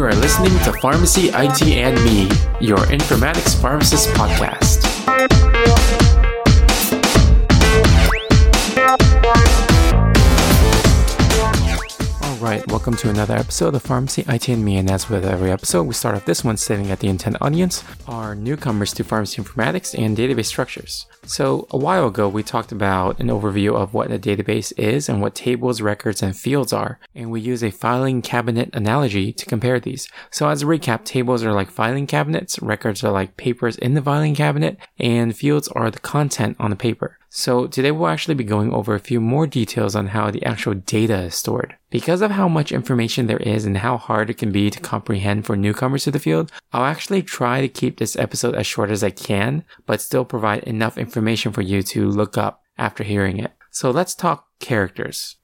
You are listening to Pharmacy IT and Me, your informatics pharmacist podcast. Right, welcome to another episode of Pharmacy IT and Me. And as with every episode, we start off this one stating that the intent audience are newcomers to pharmacy informatics and database structures. So, a while ago, we talked about an overview of what a database is and what tables, records, and fields are, and we use a filing cabinet analogy to compare these. So, as a recap, tables are like filing cabinets, records are like papers in the filing cabinet, and fields are the content on the paper. So today we'll actually be going over a few more details on how the actual data is stored. Because of how much information there is and how hard it can be to comprehend for newcomers to the field, I'll actually try to keep this episode as short as I can, but still provide enough information for you to look up after hearing it. So let's talk characters.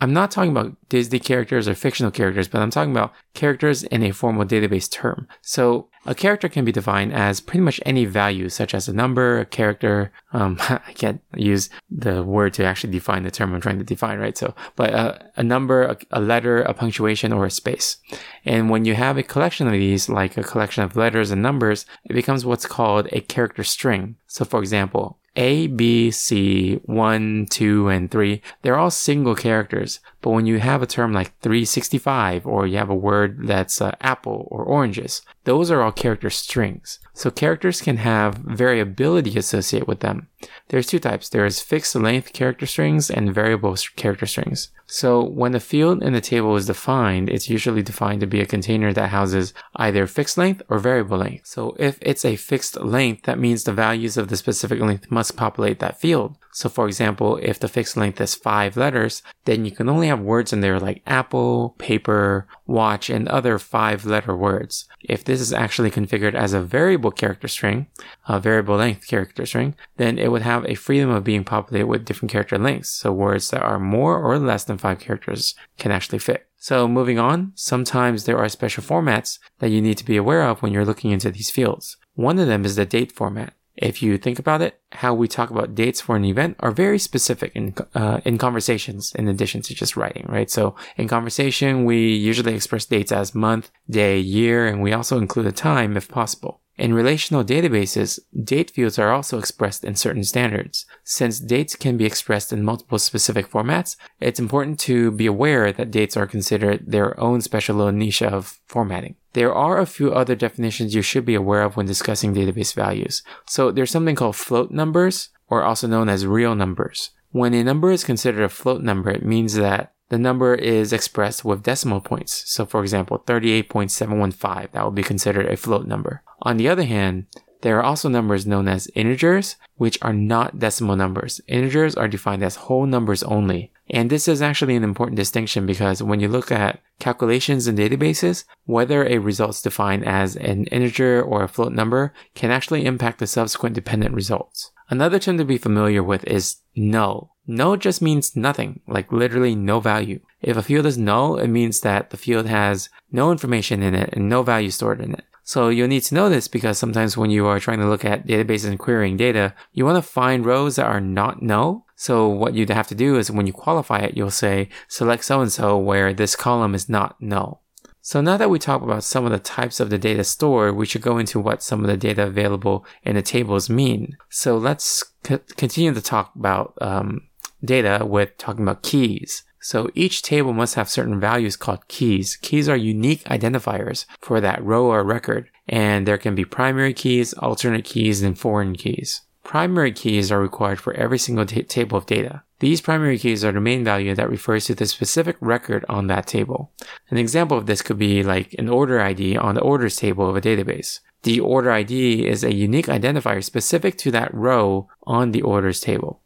I'm not talking about Disney characters or fictional characters, but I'm talking about characters in a formal database term. So a character can be defined as pretty much any value, such as a number, a character. Um, I can't use the word to actually define the term I'm trying to define, right? So, but uh, a number, a, a letter, a punctuation, or a space. And when you have a collection of these, like a collection of letters and numbers, it becomes what's called a character string. So, for example, a, B, C, 1, 2, and 3, they're all single characters. But when you have a term like 365 or you have a word that's uh, apple or oranges, those are all character strings. So characters can have variability associated with them. There's two types. There's fixed length character strings and variable character strings. So when the field in the table is defined, it's usually defined to be a container that houses either fixed length or variable length. So if it's a fixed length, that means the values of the specific length must populate that field. So for example, if the fixed length is five letters, then you can only have words in there like apple, paper, watch, and other five letter words. If this is actually configured as a variable character string, a variable length character string, then it would have a freedom of being populated with different character lengths. So words that are more or less than five characters can actually fit. So moving on, sometimes there are special formats that you need to be aware of when you're looking into these fields. One of them is the date format. If you think about it, how we talk about dates for an event are very specific in uh, in conversations in addition to just writing, right? So in conversation, we usually express dates as month, day, year, and we also include a time if possible. In relational databases, date fields are also expressed in certain standards. Since dates can be expressed in multiple specific formats, it's important to be aware that dates are considered their own special little niche of formatting. There are a few other definitions you should be aware of when discussing database values. So there's something called float numbers, or also known as real numbers. When a number is considered a float number, it means that the number is expressed with decimal points. So for example, 38.715, that would be considered a float number. On the other hand, there are also numbers known as integers, which are not decimal numbers. Integers are defined as whole numbers only. And this is actually an important distinction because when you look at calculations in databases, whether a result is defined as an integer or a float number can actually impact the subsequent dependent results. Another term to be familiar with is null. Null just means nothing, like literally no value. If a field is null, it means that the field has no information in it and no value stored in it. So you'll need to know this because sometimes when you are trying to look at databases and querying data, you want to find rows that are not null. So what you'd have to do is when you qualify it, you'll say select so and so where this column is not null. So now that we talked about some of the types of the data stored, we should go into what some of the data available in the tables mean. So let's c- continue to talk about um, data with talking about keys. So each table must have certain values called keys. Keys are unique identifiers for that row or record, and there can be primary keys, alternate keys, and foreign keys. Primary keys are required for every single t- table of data. These primary keys are the main value that refers to the specific record on that table. An example of this could be like an order ID on the orders table of a database. The order ID is a unique identifier specific to that row on the orders table.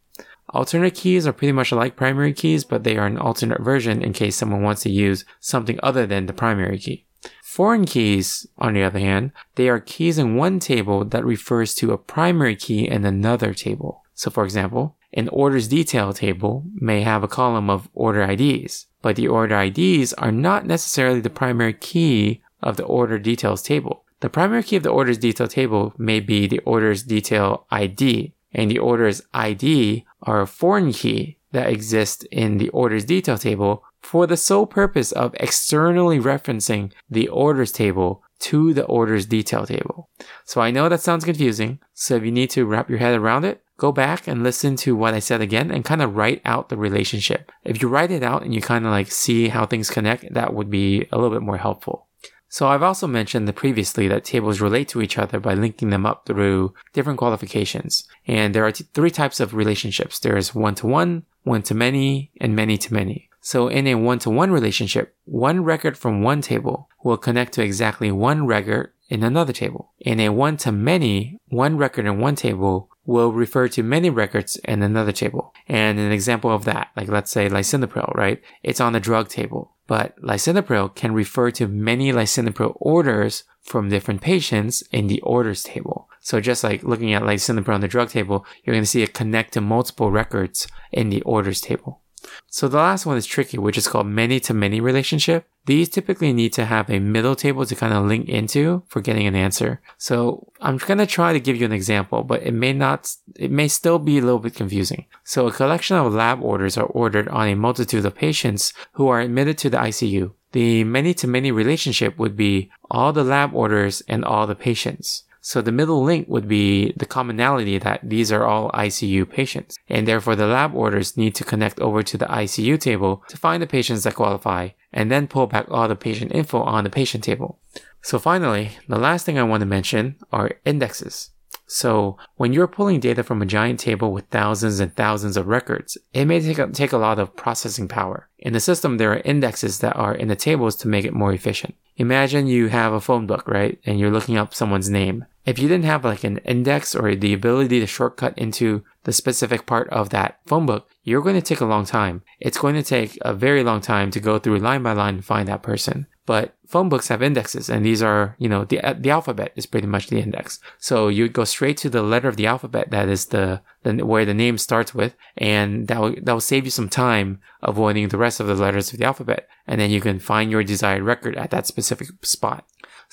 Alternate keys are pretty much like primary keys, but they are an alternate version in case someone wants to use something other than the primary key. Foreign keys, on the other hand, they are keys in one table that refers to a primary key in another table. So for example, an orders detail table may have a column of order IDs, but the order IDs are not necessarily the primary key of the order details table. The primary key of the orders detail table may be the orders detail ID, and the orders ID are a foreign key that exists in the orders detail table for the sole purpose of externally referencing the orders table to the orders detail table. So I know that sounds confusing. So if you need to wrap your head around it, go back and listen to what I said again and kind of write out the relationship. If you write it out and you kind of like see how things connect, that would be a little bit more helpful. So I've also mentioned previously that tables relate to each other by linking them up through different qualifications. And there are t- three types of relationships. There's one-to-one, one-to-many, and many-to-many. So in a one-to-one relationship, one record from one table will connect to exactly one record in another table. In a one-to-many, one record in one table will refer to many records in another table. And an example of that, like let's say lisinopril, right? It's on the drug table. But lisinopril can refer to many lisinopril orders from different patients in the orders table. So just like looking at lisinopril on the drug table, you're going to see it connect to multiple records in the orders table. So the last one is tricky, which is called many to many relationship. These typically need to have a middle table to kind of link into for getting an answer. So I'm going to try to give you an example, but it may not, it may still be a little bit confusing. So a collection of lab orders are ordered on a multitude of patients who are admitted to the ICU. The many to many relationship would be all the lab orders and all the patients. So the middle link would be the commonality that these are all ICU patients. And therefore the lab orders need to connect over to the ICU table to find the patients that qualify and then pull back all the patient info on the patient table. So finally, the last thing I want to mention are indexes. So when you're pulling data from a giant table with thousands and thousands of records, it may take a, take a lot of processing power. In the system, there are indexes that are in the tables to make it more efficient. Imagine you have a phone book, right? And you're looking up someone's name. If you didn't have like an index or the ability to shortcut into the specific part of that phone book, you're going to take a long time. It's going to take a very long time to go through line by line and find that person. But phone books have indexes and these are, you know, the, the alphabet is pretty much the index. So you go straight to the letter of the alphabet that is the, the where the name starts with and that will, that will save you some time avoiding the rest of the letters of the alphabet. And then you can find your desired record at that specific spot.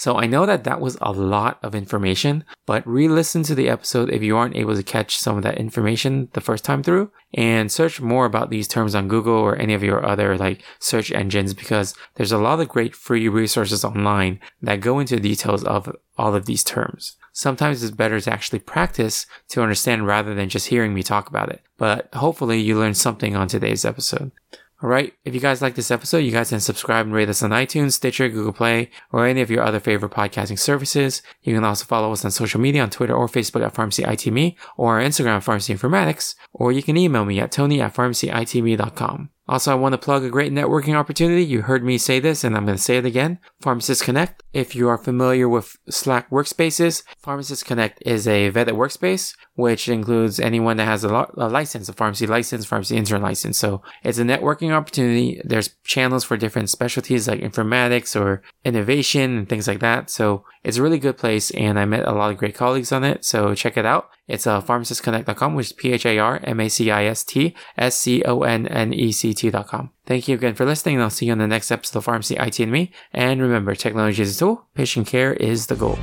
So I know that that was a lot of information, but re-listen to the episode if you aren't able to catch some of that information the first time through and search more about these terms on Google or any of your other like search engines because there's a lot of great free resources online that go into details of all of these terms. Sometimes it's better to actually practice to understand rather than just hearing me talk about it. But hopefully you learned something on today's episode. Alright, if you guys like this episode, you guys can subscribe and rate us on iTunes, Stitcher, Google Play, or any of your other favorite podcasting services. You can also follow us on social media on Twitter or Facebook at PharmacyITME, or our Instagram at Pharmacy Informatics, or you can email me at tony at pharmacyitme.com. Also, I want to plug a great networking opportunity. You heard me say this and I'm going to say it again. Pharmacist Connect. If you are familiar with Slack workspaces, Pharmacist Connect is a vetted workspace, which includes anyone that has a, lo- a license, a pharmacy license, pharmacy intern license. So it's a networking opportunity. There's channels for different specialties like informatics or innovation and things like that. So it's a really good place and I met a lot of great colleagues on it. So check it out. It's uh, pharmacistsconnect.com, which is P-H-A-R-M-A-C-I-S-T-S-C-O-N-N-E-C-T.com. Thank you again for listening and I'll see you on the next episode of Pharmacy IT and Me. And remember, technology is a tool, patient care is the goal.